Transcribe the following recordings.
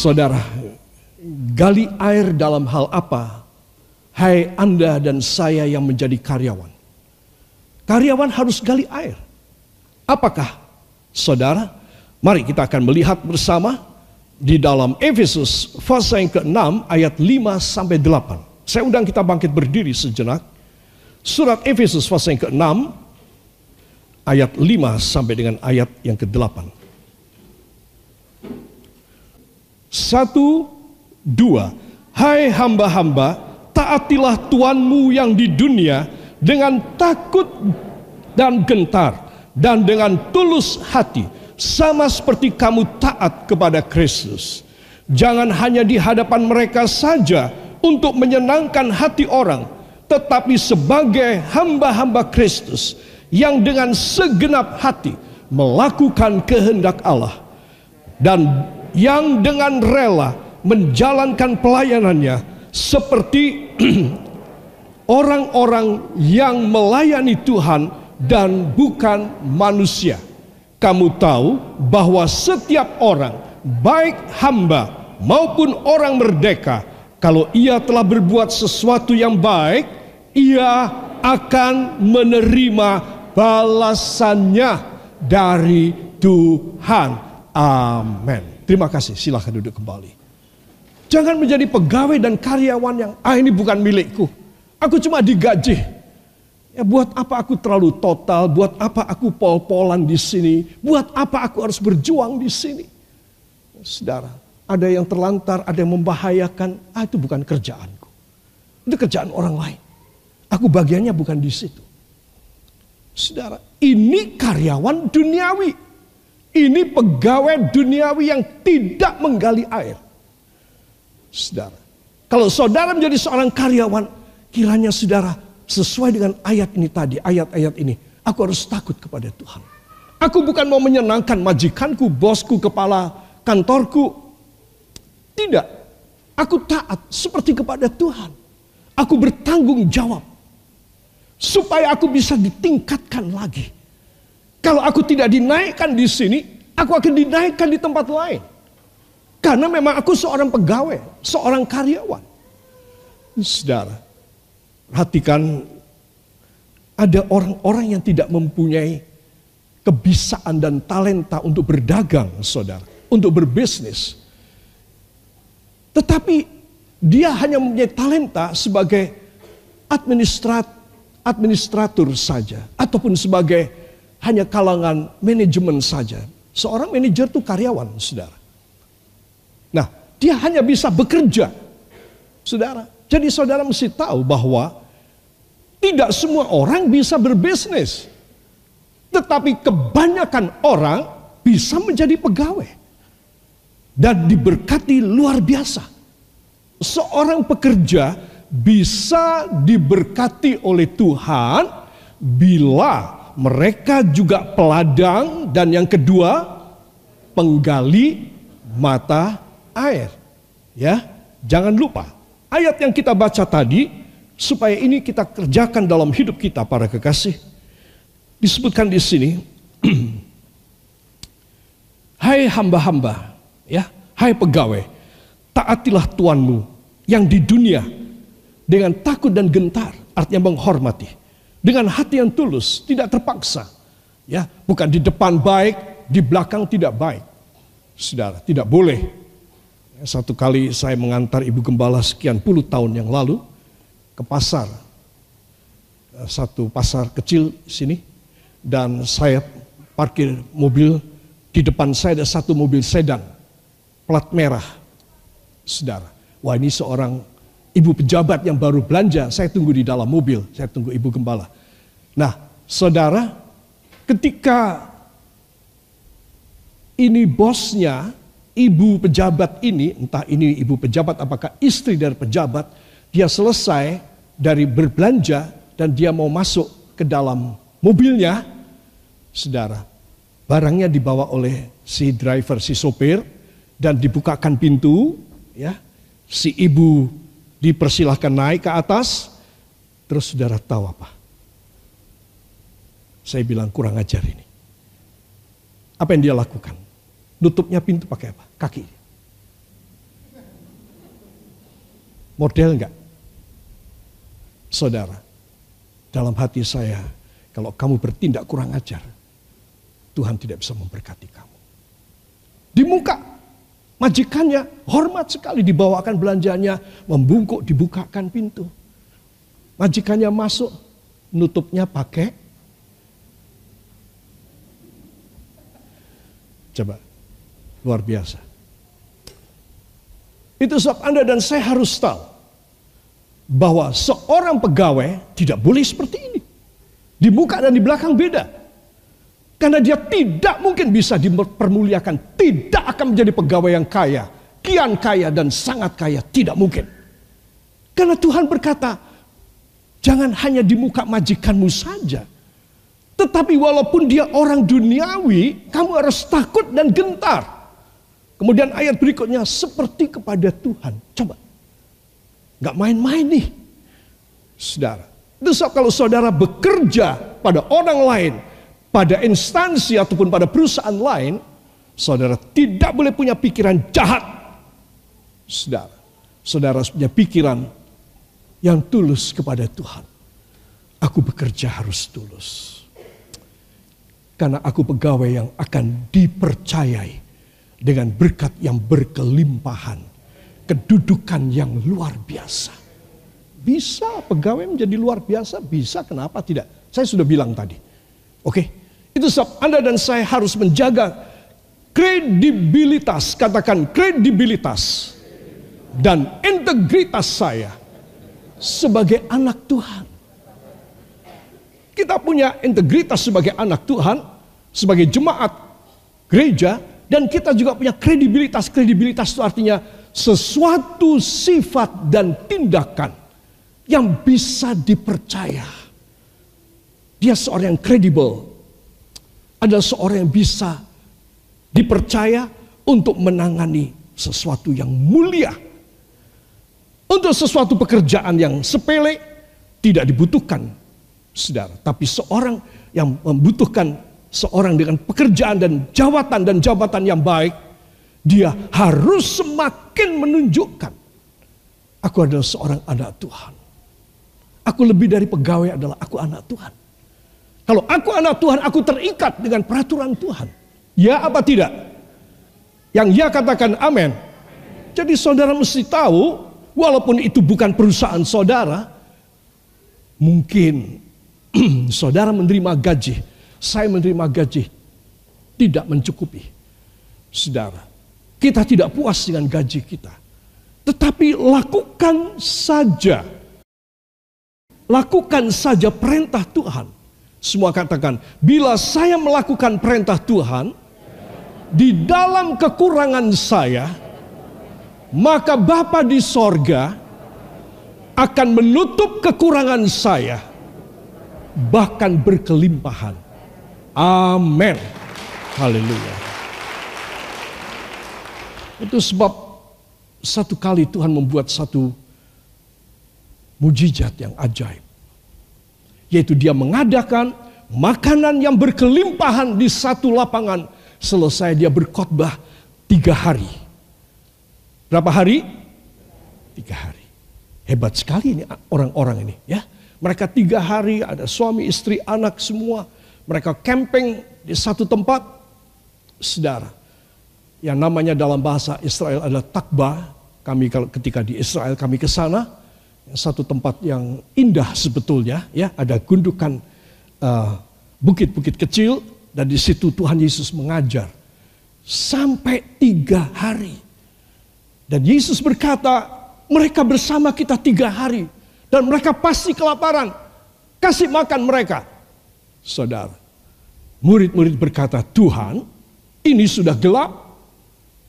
Saudara, gali air dalam hal apa? Hai Anda dan saya yang menjadi karyawan. Karyawan harus gali air. Apakah? Saudara, mari kita akan melihat bersama di dalam Efesus pasal yang ke-6 ayat 5 sampai 8. Saya undang kita bangkit berdiri sejenak. Surat Efesus pasal yang ke-6 ayat 5 sampai dengan ayat yang ke-8. Satu, dua. Hai hamba-hamba, taatilah Tuanmu yang di dunia dengan takut dan gentar dan dengan tulus hati. Sama seperti kamu taat kepada Kristus. Jangan hanya di hadapan mereka saja untuk menyenangkan hati orang. Tetapi sebagai hamba-hamba Kristus yang dengan segenap hati melakukan kehendak Allah. Dan yang dengan rela menjalankan pelayanannya seperti orang-orang yang melayani Tuhan dan bukan manusia. Kamu tahu bahwa setiap orang, baik hamba maupun orang merdeka, kalau ia telah berbuat sesuatu yang baik, ia akan menerima balasannya dari Tuhan. Amin. Terima kasih, silahkan duduk kembali. Jangan menjadi pegawai dan karyawan yang, ah ini bukan milikku. Aku cuma digaji. Ya buat apa aku terlalu total, buat apa aku pol-polan di sini, buat apa aku harus berjuang di sini. Saudara, ada yang terlantar, ada yang membahayakan, ah itu bukan kerjaanku. Itu kerjaan orang lain. Aku bagiannya bukan di situ. Saudara, ini karyawan duniawi. Ini pegawai duniawi yang tidak menggali air. Saudara, kalau saudara menjadi seorang karyawan, kiranya saudara sesuai dengan ayat ini tadi, ayat-ayat ini, aku harus takut kepada Tuhan. Aku bukan mau menyenangkan majikanku, bosku, kepala kantorku. Tidak. Aku taat seperti kepada Tuhan. Aku bertanggung jawab. Supaya aku bisa ditingkatkan lagi kalau aku tidak dinaikkan di sini, aku akan dinaikkan di tempat lain. Karena memang aku seorang pegawai, seorang karyawan. Saudara, perhatikan ada orang-orang yang tidak mempunyai kebisaan dan talenta untuk berdagang, saudara, untuk berbisnis. Tetapi dia hanya mempunyai talenta sebagai administrat, administratur saja, ataupun sebagai hanya kalangan manajemen saja. Seorang manajer itu karyawan, saudara. Nah, dia hanya bisa bekerja, saudara. Jadi saudara mesti tahu bahwa tidak semua orang bisa berbisnis. Tetapi kebanyakan orang bisa menjadi pegawai. Dan diberkati luar biasa. Seorang pekerja bisa diberkati oleh Tuhan bila mereka juga peladang dan yang kedua penggali mata air. Ya, jangan lupa ayat yang kita baca tadi supaya ini kita kerjakan dalam hidup kita para kekasih. Disebutkan di sini Hai hamba-hamba, ya, hai pegawai, taatilah tuanmu yang di dunia dengan takut dan gentar, artinya menghormati dengan hati yang tulus, tidak terpaksa. Ya, bukan di depan baik, di belakang tidak baik. Saudara, tidak boleh. Satu kali saya mengantar ibu gembala sekian puluh tahun yang lalu ke pasar. Satu pasar kecil sini. Dan saya parkir mobil, di depan saya ada satu mobil sedan. Plat merah. Saudara, wah ini seorang ibu pejabat yang baru belanja, saya tunggu di dalam mobil, saya tunggu ibu gembala. Nah, saudara, ketika ini bosnya, ibu pejabat ini, entah ini ibu pejabat apakah istri dari pejabat, dia selesai dari berbelanja dan dia mau masuk ke dalam mobilnya, saudara, barangnya dibawa oleh si driver, si sopir, dan dibukakan pintu, ya, si ibu dipersilahkan naik ke atas, terus saudara tahu apa? Saya bilang kurang ajar ini. Apa yang dia lakukan? Nutupnya pintu pakai apa? Kaki. Model enggak? Saudara, dalam hati saya, kalau kamu bertindak kurang ajar, Tuhan tidak bisa memberkati kamu. Di muka majikannya hormat sekali dibawakan belanjanya, membungkuk dibukakan pintu. Majikannya masuk, nutupnya pakai Coba, luar biasa. Itu sebab Anda dan saya harus tahu bahwa seorang pegawai tidak boleh seperti ini. Di muka dan di belakang beda. Karena dia tidak mungkin bisa dipermuliakan. Tidak akan menjadi pegawai yang kaya. Kian kaya dan sangat kaya. Tidak mungkin. Karena Tuhan berkata, jangan hanya di muka majikanmu saja. Tetapi walaupun dia orang duniawi, kamu harus takut dan gentar. Kemudian ayat berikutnya, seperti kepada Tuhan. Coba, Gak main-main nih. Saudara. So, kalau saudara bekerja pada orang lain, pada instansi ataupun pada perusahaan lain, saudara tidak boleh punya pikiran jahat. Saudara, saudara punya pikiran yang tulus kepada Tuhan. Aku bekerja harus tulus. Karena aku pegawai yang akan dipercayai dengan berkat yang berkelimpahan kedudukan yang luar biasa. Bisa pegawai menjadi luar biasa, bisa kenapa tidak? Saya sudah bilang tadi. Oke, itu sebab Anda dan saya harus menjaga kredibilitas, katakan kredibilitas dan integritas saya sebagai anak Tuhan. Kita punya integritas sebagai anak Tuhan, sebagai jemaat gereja, dan kita juga punya kredibilitas. Kredibilitas itu artinya sesuatu sifat dan tindakan yang bisa dipercaya. Dia seorang yang kredibel. Adalah seorang yang bisa dipercaya untuk menangani sesuatu yang mulia. Untuk sesuatu pekerjaan yang sepele tidak dibutuhkan saudara. Tapi seorang yang membutuhkan seorang dengan pekerjaan dan jawatan dan jabatan yang baik dia harus semakin menunjukkan aku adalah seorang anak Tuhan. Aku lebih dari pegawai adalah aku anak Tuhan. Kalau aku anak Tuhan, aku terikat dengan peraturan Tuhan. Ya apa tidak? Yang ya katakan amin. Jadi saudara mesti tahu, walaupun itu bukan perusahaan saudara, mungkin saudara menerima gaji, saya menerima gaji, tidak mencukupi. Saudara, kita tidak puas dengan gaji kita. Tetapi lakukan saja. Lakukan saja perintah Tuhan. Semua katakan, bila saya melakukan perintah Tuhan, di dalam kekurangan saya, maka Bapa di sorga akan menutup kekurangan saya, bahkan berkelimpahan. Amin. Haleluya. Itu sebab satu kali Tuhan membuat satu mujizat yang ajaib. Yaitu dia mengadakan makanan yang berkelimpahan di satu lapangan. Selesai dia berkhotbah tiga hari. Berapa hari? Tiga hari. Hebat sekali ini orang-orang ini ya. Mereka tiga hari ada suami, istri, anak semua. Mereka camping di satu tempat. Saudara, yang namanya dalam bahasa Israel adalah takba. Kami kalau ketika di Israel kami ke sana, satu tempat yang indah sebetulnya, ya ada gundukan uh, bukit-bukit uh, kecil dan di situ Tuhan Yesus mengajar sampai tiga hari. Dan Yesus berkata, mereka bersama kita tiga hari dan mereka pasti kelaparan. Kasih makan mereka. Saudara, murid-murid berkata, Tuhan, ini sudah gelap,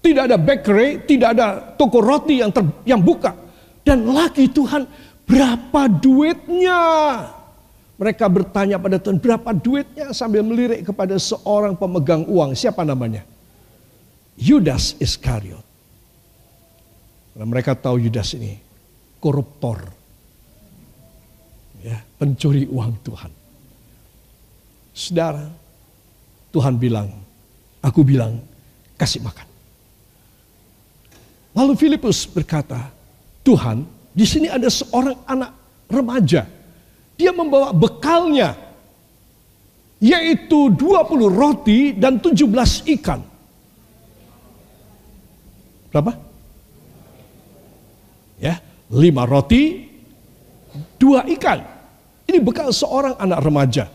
tidak ada bakery, tidak ada toko roti yang ter, yang buka. Dan lagi Tuhan, berapa duitnya? Mereka bertanya pada Tuhan, berapa duitnya? Sambil melirik kepada seorang pemegang uang. Siapa namanya? Yudas Iskariot. Karena mereka tahu Yudas ini koruptor. Ya, pencuri uang Tuhan. Saudara, Tuhan bilang, aku bilang, kasih makan. Lalu Filipus berkata, Tuhan, Di sini ada seorang anak remaja. Dia membawa bekalnya yaitu 20 roti dan 17 ikan. Berapa? Ya, 5 roti, 2 ikan. Ini bekal seorang anak remaja.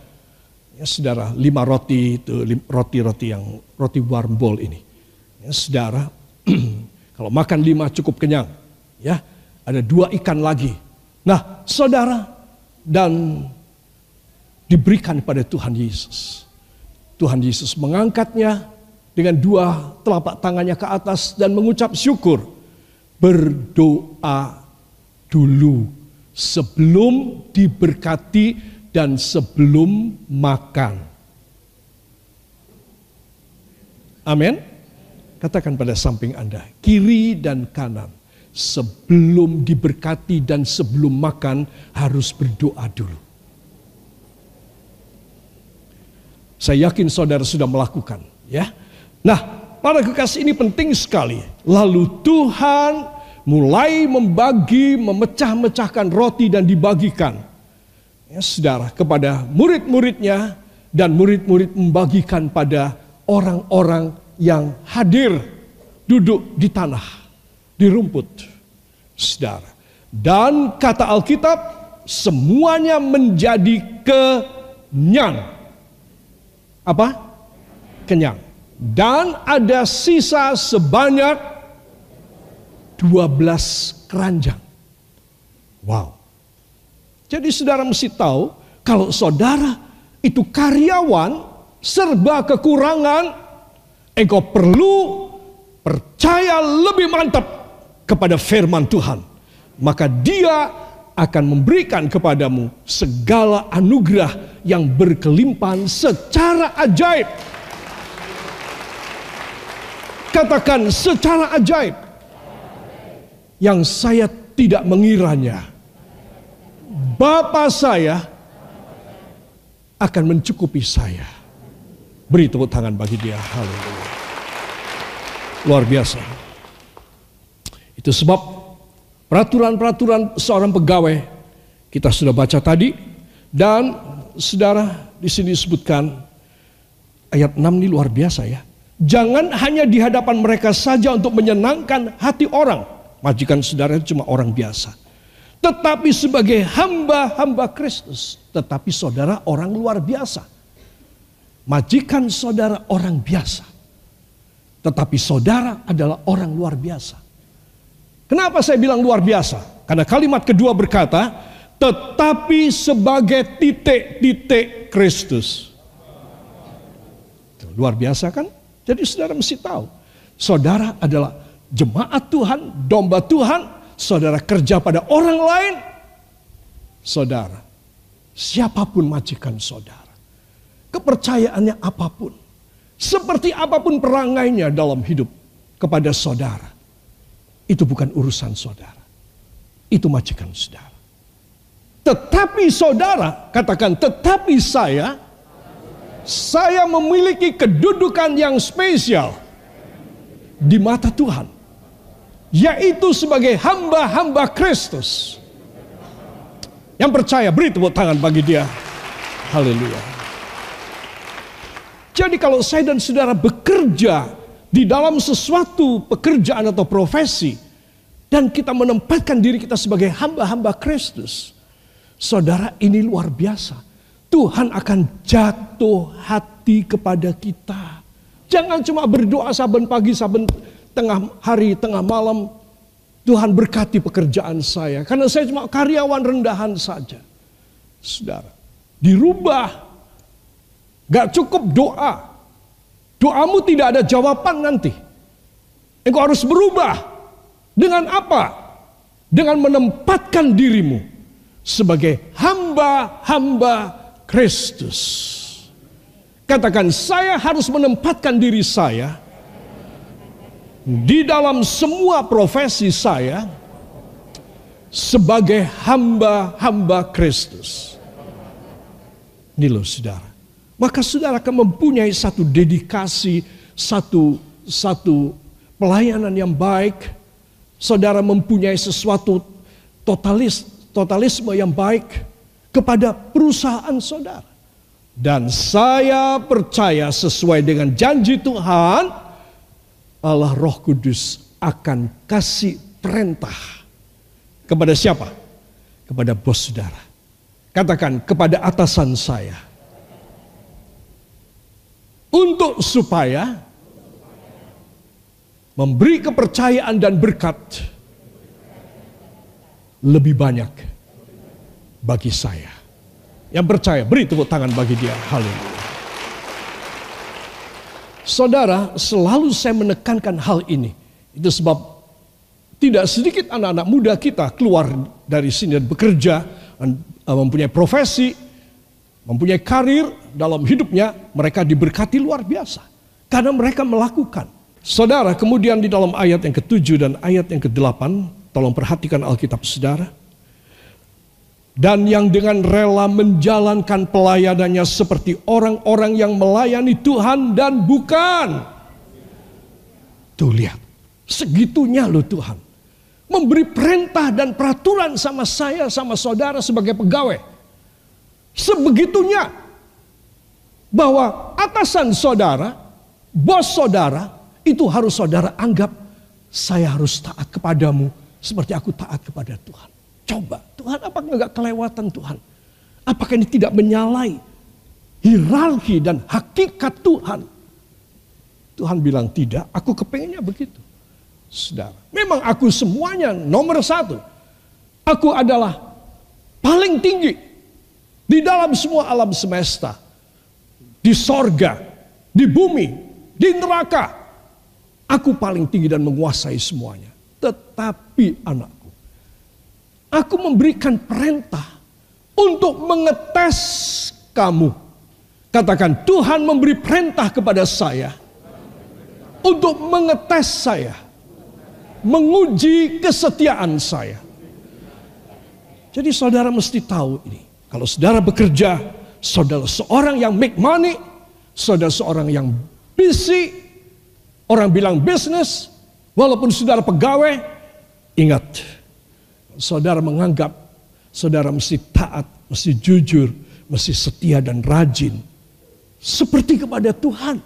Ya, saudara, 5 roti itu roti-roti yang roti warmbol ini. Ya, saudara, kalau makan 5 cukup kenyang. Ya, ada dua ikan lagi. Nah, saudara, dan diberikan pada Tuhan Yesus. Tuhan Yesus mengangkatnya dengan dua telapak tangannya ke atas dan mengucap syukur. Berdoa dulu sebelum diberkati dan sebelum makan. Amin. Katakan pada samping Anda, kiri dan kanan. Sebelum diberkati dan sebelum makan harus berdoa dulu. Saya yakin saudara sudah melakukan, ya. Nah, para kekasih ini penting sekali. Lalu Tuhan mulai membagi, memecah-mecahkan roti dan dibagikan. Ya, saudara, kepada murid-muridnya dan murid-murid membagikan pada orang-orang yang hadir duduk di tanah, di rumput. Saudara. Dan kata Alkitab, semuanya menjadi kenyang apa? Kenyang. Dan ada sisa sebanyak 12 keranjang. Wow. Jadi saudara mesti tahu kalau saudara itu karyawan serba kekurangan, engkau perlu percaya lebih mantap kepada firman Tuhan. Maka dia akan memberikan kepadamu segala anugerah yang berkelimpahan secara ajaib. Katakan secara ajaib. Yang saya tidak mengiranya. Bapa saya akan mencukupi saya. Beri tepuk tangan bagi dia. Haleluya. Luar biasa. Itu sebab peraturan-peraturan seorang pegawai kita sudah baca tadi dan saudara di sini disebutkan ayat 6 ini luar biasa ya. Jangan hanya di hadapan mereka saja untuk menyenangkan hati orang. Majikan saudara itu cuma orang biasa. Tetapi sebagai hamba-hamba Kristus. Tetapi saudara orang luar biasa. Majikan saudara orang biasa. Tetapi saudara adalah orang luar biasa. Kenapa saya bilang luar biasa? Karena kalimat kedua berkata, tetapi sebagai titik-titik Kristus. Luar biasa kan? Jadi saudara mesti tahu, saudara adalah jemaat Tuhan, domba Tuhan, saudara kerja pada orang lain, saudara, siapa pun majikan saudara, kepercayaannya apa pun, seperti apa pun perangainya dalam hidup kepada saudara, itu bukan urusan saudara, itu majikan saudara. Tetapi saudara, katakan tetapi saya, saya memiliki kedudukan yang spesial di mata Tuhan. Yaitu sebagai hamba-hamba Kristus. Yang percaya, beri tepuk tangan bagi dia. Haleluya. Jadi kalau saya dan saudara bekerja di dalam sesuatu pekerjaan atau profesi. Dan kita menempatkan diri kita sebagai hamba-hamba Kristus Saudara ini luar biasa. Tuhan akan jatuh hati kepada kita. Jangan cuma berdoa saben pagi, saben tengah hari, tengah malam. Tuhan berkati pekerjaan saya. Karena saya cuma karyawan rendahan saja. Saudara, dirubah. Gak cukup doa. Doamu tidak ada jawaban nanti. Engkau harus berubah. Dengan apa? Dengan menempatkan dirimu sebagai hamba-hamba Kristus. Katakan, saya harus menempatkan diri saya di dalam semua profesi saya sebagai hamba-hamba Kristus. Ini loh saudara. Maka saudara akan mempunyai satu dedikasi, satu satu pelayanan yang baik. Saudara mempunyai sesuatu totalis, totalisme yang baik kepada perusahaan saudara. Dan saya percaya sesuai dengan janji Tuhan, Allah Roh Kudus akan kasih perintah kepada siapa? Kepada bos saudara. Katakan kepada atasan saya. Untuk supaya memberi kepercayaan dan berkat lebih banyak bagi saya. Yang percaya, beri tepuk tangan bagi dia. Haleluya. Saudara, selalu saya menekankan hal ini. Itu sebab tidak sedikit anak-anak muda kita keluar dari sini dan bekerja, eh, mempunyai profesi, mempunyai karir dalam hidupnya, mereka diberkati luar biasa. Karena mereka melakukan. Saudara, kemudian di dalam ayat yang ketujuh dan ayat yang kedelapan, tolong perhatikan Alkitab saudara dan yang dengan rela menjalankan pelayanannya seperti orang-orang yang melayani Tuhan dan bukan. Tuh lihat, segitunya loh Tuhan. Memberi perintah dan peraturan sama saya, sama saudara sebagai pegawai. Sebegitunya. Bahwa atasan saudara, bos saudara, itu harus saudara anggap saya harus taat kepadamu seperti aku taat kepada Tuhan. Coba, Tuhan apakah nggak kelewatan Tuhan? Apakah ini tidak menyalai hierarki dan hakikat Tuhan? Tuhan bilang tidak, aku kepengennya begitu. Saudara, memang aku semuanya nomor satu. Aku adalah paling tinggi di dalam semua alam semesta. Di sorga, di bumi, di neraka. Aku paling tinggi dan menguasai semuanya. Tetapi anak Aku memberikan perintah untuk mengetes kamu. Katakan, Tuhan memberi perintah kepada saya untuk mengetes saya, menguji kesetiaan saya. Jadi saudara mesti tahu ini. Kalau saudara bekerja, saudara seorang yang make money, saudara seorang yang busy, orang bilang bisnis, walaupun saudara pegawai, ingat, saudara menganggap saudara mesti taat, mesti jujur, mesti setia dan rajin. Seperti kepada Tuhan.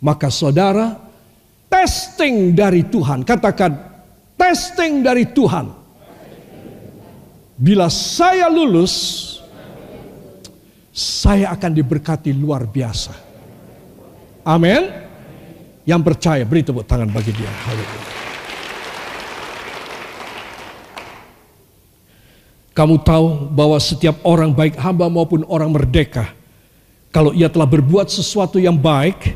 Maka saudara testing dari Tuhan. Katakan testing dari Tuhan. Bila saya lulus, saya akan diberkati luar biasa. Amin. Yang percaya beri tepuk tangan bagi dia. Haleluya. Kamu tahu bahwa setiap orang baik hamba maupun orang merdeka, kalau ia telah berbuat sesuatu yang baik,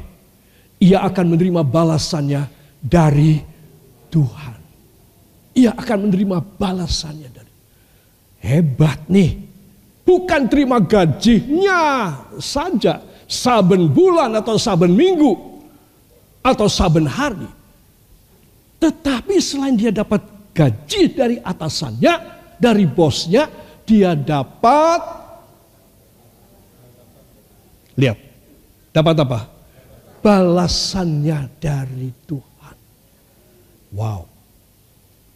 ia akan menerima balasannya dari Tuhan. Ia akan menerima balasannya dari Hebat nih. Bukan terima gajinya saja saben bulan atau saben minggu atau saben hari. Tetapi selain dia dapat gaji dari atasannya, dari bosnya, dia dapat lihat dapat apa? Balasannya dari Tuhan. Wow.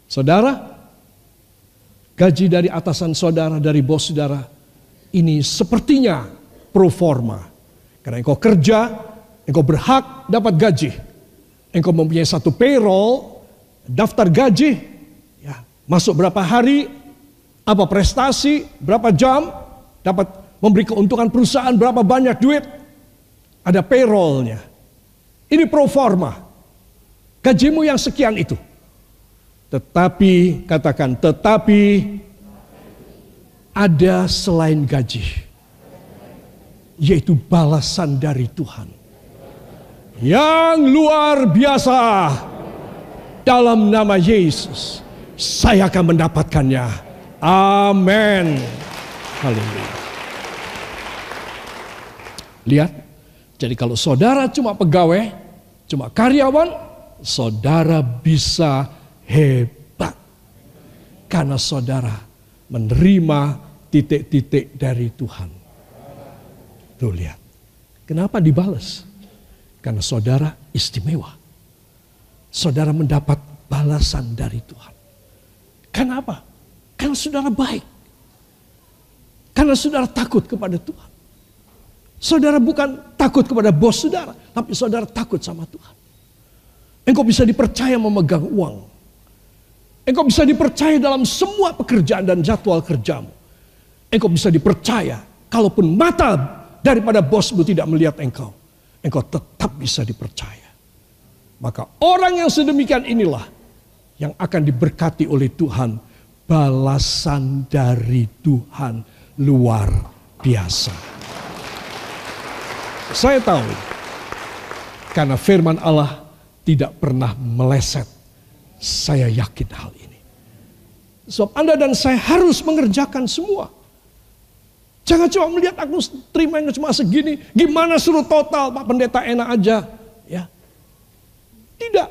Saudara, gaji dari atasan saudara, dari bos saudara, ini sepertinya pro forma. Karena engkau kerja, engkau berhak dapat gaji. Engkau mempunyai satu payroll, daftar gaji, ya, masuk berapa hari, apa prestasi, berapa jam, dapat memberi keuntungan perusahaan, berapa banyak duit, ada payrollnya. Ini pro forma. Gajimu yang sekian itu. Tetapi, katakan, tetapi ada selain gaji. Yaitu balasan dari Tuhan. Yang luar biasa. Dalam nama Yesus. Saya akan mendapatkannya Amin. Haleluya. Lihat, jadi kalau saudara cuma pegawai, cuma karyawan, saudara bisa hebat. Karena saudara menerima titik-titik dari Tuhan. Tuh lihat. Kenapa dibalas? Karena saudara istimewa. Saudara mendapat balasan dari Tuhan. Kenapa? Karena saudara baik. Karena saudara takut kepada Tuhan. Saudara bukan takut kepada bos saudara, tapi saudara takut sama Tuhan. Engkau bisa dipercaya memegang uang. Engkau bisa dipercaya dalam semua pekerjaan dan jadwal kerjamu. Engkau bisa dipercaya, kalaupun mata daripada bosmu tidak melihat engkau, engkau tetap bisa dipercaya. Maka orang yang sedemikian inilah yang akan diberkati oleh Tuhan. Balasan dari Tuhan luar biasa. Saya tahu karena firman Allah tidak pernah meleset. Saya yakin hal. Sebab Anda dan saya harus mengerjakan semua. Jangan cuma melihat aku terima yang cuma segini. Gimana suruh total Pak Pendeta enak aja. Ya. Tidak.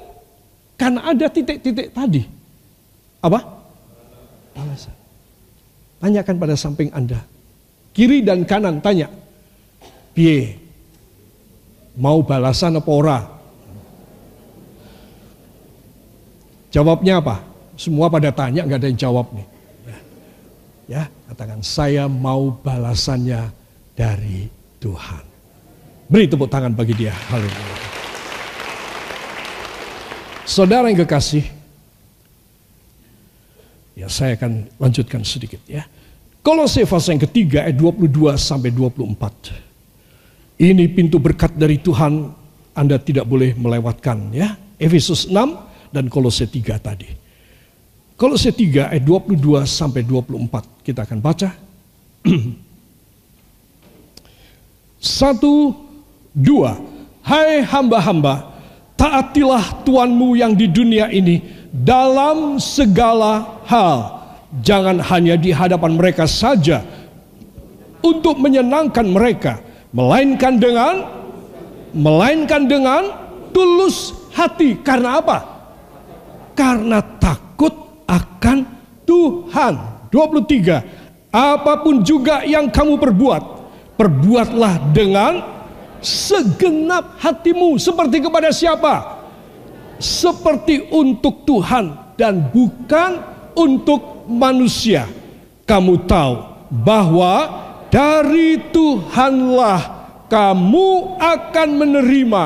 Karena ada titik-titik tadi. Apa? Balasan. Tanyakan pada samping Anda. Kiri dan kanan tanya. Pie. Mau balasan apa ora? Jawabnya apa? Semua pada tanya nggak ada yang jawab nih. Ya, katakan saya mau balasannya dari Tuhan. Beri tepuk tangan bagi dia. Haleluya. Saudara yang kekasih, ya saya akan lanjutkan sedikit ya. Kolose pasal yang ketiga ayat 22 sampai 24. Ini pintu berkat dari Tuhan Anda tidak boleh melewatkan ya. Efesus 6 dan Kolose 3 tadi. Kolose 3 ayat 22 sampai 24 kita akan baca. Satu, dua. Hai hamba-hamba, taatilah Tuanmu yang di dunia ini dalam segala hal. Jangan hanya di hadapan mereka saja untuk menyenangkan mereka, melainkan dengan melainkan dengan tulus hati. Karena apa? Karena takut Tuhan. 23. Apa pun juga yang kamu perbuat, perbuatlah dengan segenap hatimu seperti kepada siapa? Seperti untuk Tuhan dan bukan untuk manusia. Kamu tahu bahwa dari Tuhanlah kamu akan menerima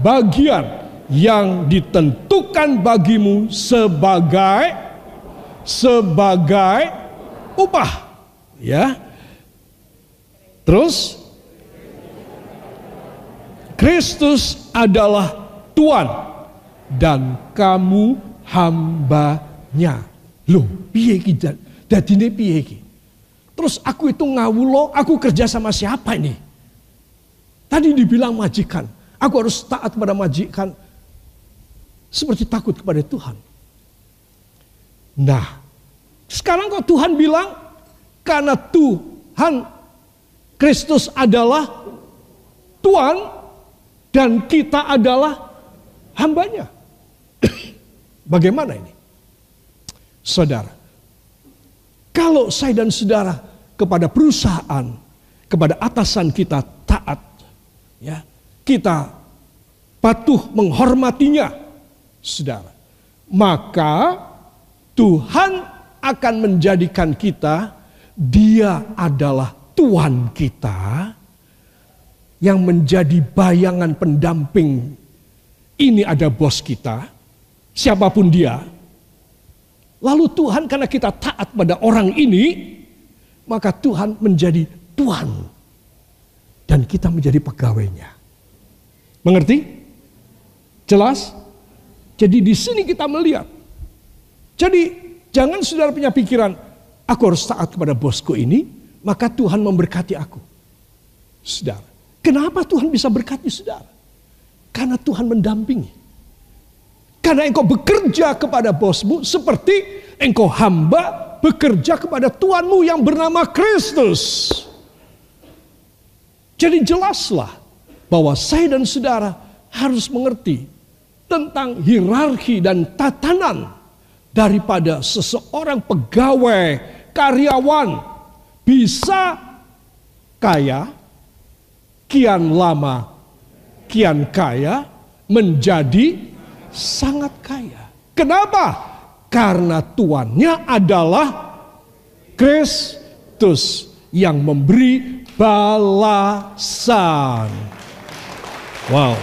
bagian yang ditentukan bagimu sebagai sebagai upah ya terus Kristus adalah Tuhan dan kamu hambanya. Loh, piye iki dadine piye iki? Terus aku itu ngawulo, aku kerja sama siapa ini? Tadi dibilang majikan, aku harus taat kepada majikan seperti takut kepada Tuhan. Nah, sekarang kok Tuhan bilang karena Tuhan Kristus adalah Tuhan dan kita adalah hambanya. Bagaimana ini? Saudara, kalau saya dan saudara kepada perusahaan, kepada atasan kita taat, ya, kita patuh menghormatinya, saudara, maka Tuhan akan menjadikan kita, Dia adalah Tuhan kita, yang menjadi bayangan pendamping. Ini ada bos kita, siapa pun dia. Lalu Tuhan karena kita taat pada orang ini, maka Tuhan menjadi Tuhan. Dan kita menjadi pegawainya. Mengerti? Jelas? Jadi di sini kita melihat. Jadi jangan saudara punya pikiran, aku harus taat kepada bosku ini, maka Tuhan memberkati aku. Saudara, Kenapa Tuhan bisa berkati saudara? Karena Tuhan mendampingi. Karena engkau bekerja kepada bosmu seperti engkau hamba bekerja kepada Tuhanmu yang bernama Kristus. Jadi jelaslah bahwa saya dan saudara harus mengerti tentang hierarki dan tatanan daripada seseorang pegawai, karyawan bisa kaya kian lama kian kaya menjadi sangat kaya. Kenapa? karena tuannya adalah Kristus yang memberi balasan. Wow.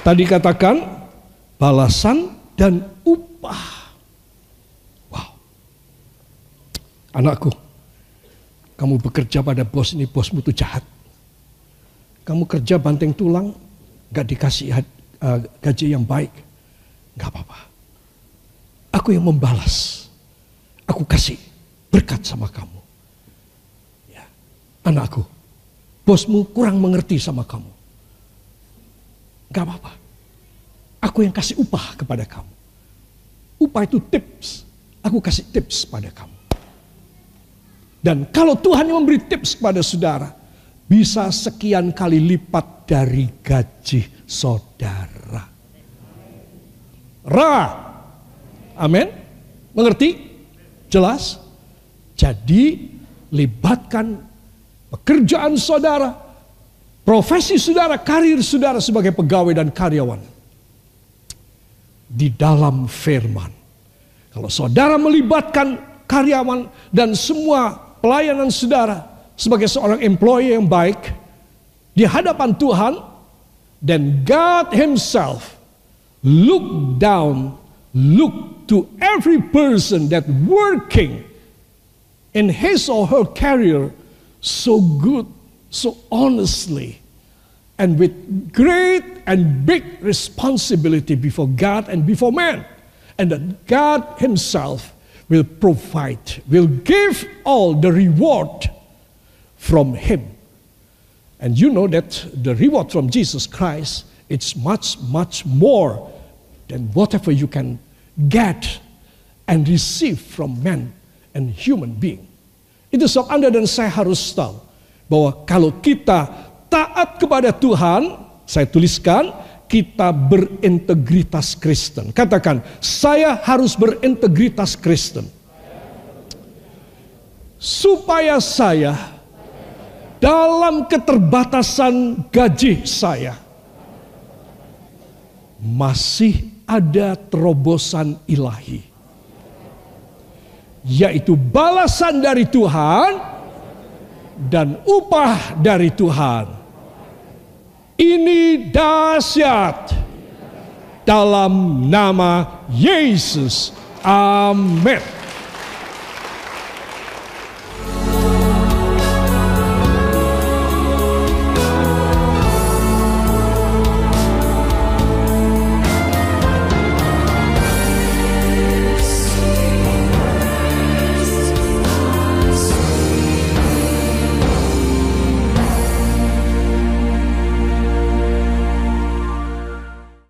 Tadi katakan balasan dan upah. Wow. Anakku, kamu bekerja pada bos ini, bosmu itu jahat. Kamu kerja banting tulang, gak dikasih uh, gaji yang baik. Gak apa-apa. Aku yang membalas. Aku kasih berkat sama kamu. Ya. Anakku, bosmu kurang mengerti sama kamu. Gak apa-apa. Aku yang kasih upah kepada kamu. Upah itu tips. Aku kasih tips pada kamu. Dan kalau Tuhan yang memberi tips kepada saudara, bisa sekian kali lipat dari gaji saudara. Ra. Amin. Mengerti? Jelas? Jadi libatkan pekerjaan saudara, profesi saudara, karir saudara sebagai pegawai dan karyawan. Di dalam firman. Kalau saudara melibatkan karyawan dan semua pelayanan saudara sebagai seorang employee yang baik di hadapan Tuhan dan God himself look down look to every person that working in his or her career so good so honestly and with great and big responsibility before God and before man and that God himself will provide will give all the reward from him. And you know that the reward from Jesus Christ, it's much, much more than whatever you can get and receive from man and human being. Itu sebab Anda dan saya harus tahu bahwa kalau kita taat kepada Tuhan, saya tuliskan, kita berintegritas Kristen. Katakan, saya harus berintegritas Kristen. Supaya saya dalam keterbatasan gaji saya masih ada terobosan ilahi yaitu balasan dari Tuhan dan upah dari Tuhan ini dahsyat dalam nama Yesus. Amin